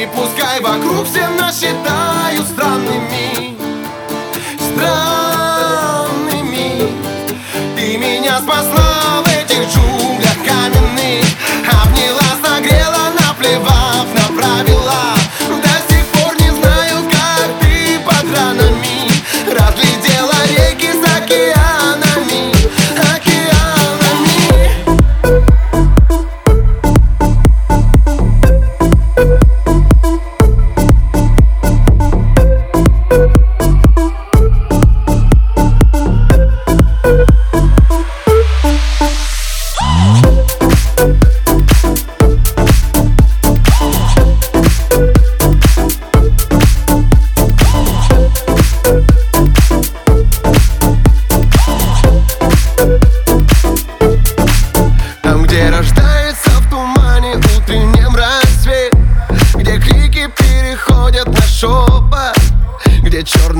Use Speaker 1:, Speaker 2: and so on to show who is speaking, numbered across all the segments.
Speaker 1: И пускай вокруг все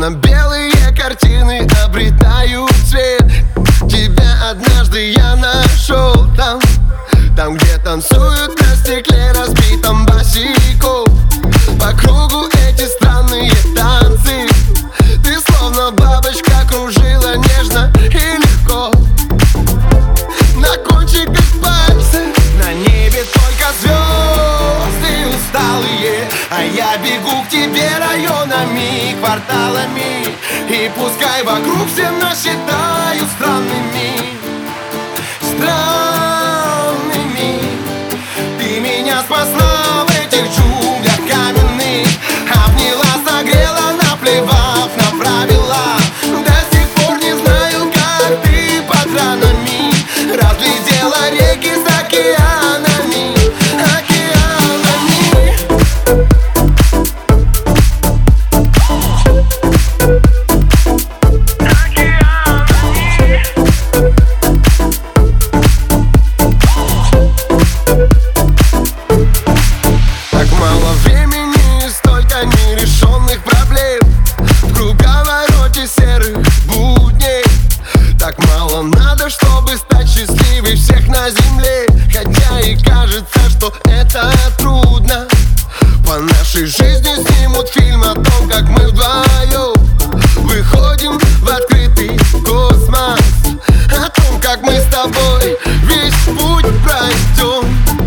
Speaker 1: черно-белые картины обретают цвет. Тебя однажды я нашел. Там Там, где танцуют на стекле разбитом босиком. По кругу эти странные танцы. Ты словно бабочка кружила нежно и легко. На кончиках пальцев На небе только звезды усталые. А я бегу к тебе районами, кварталами. И пускай вокруг все нас считают странными Странными трудно. По нашей жизни снимут фильм о том, как мы вдвоем Выходим в открытый космос. О том, как мы с тобой весь путь пройдем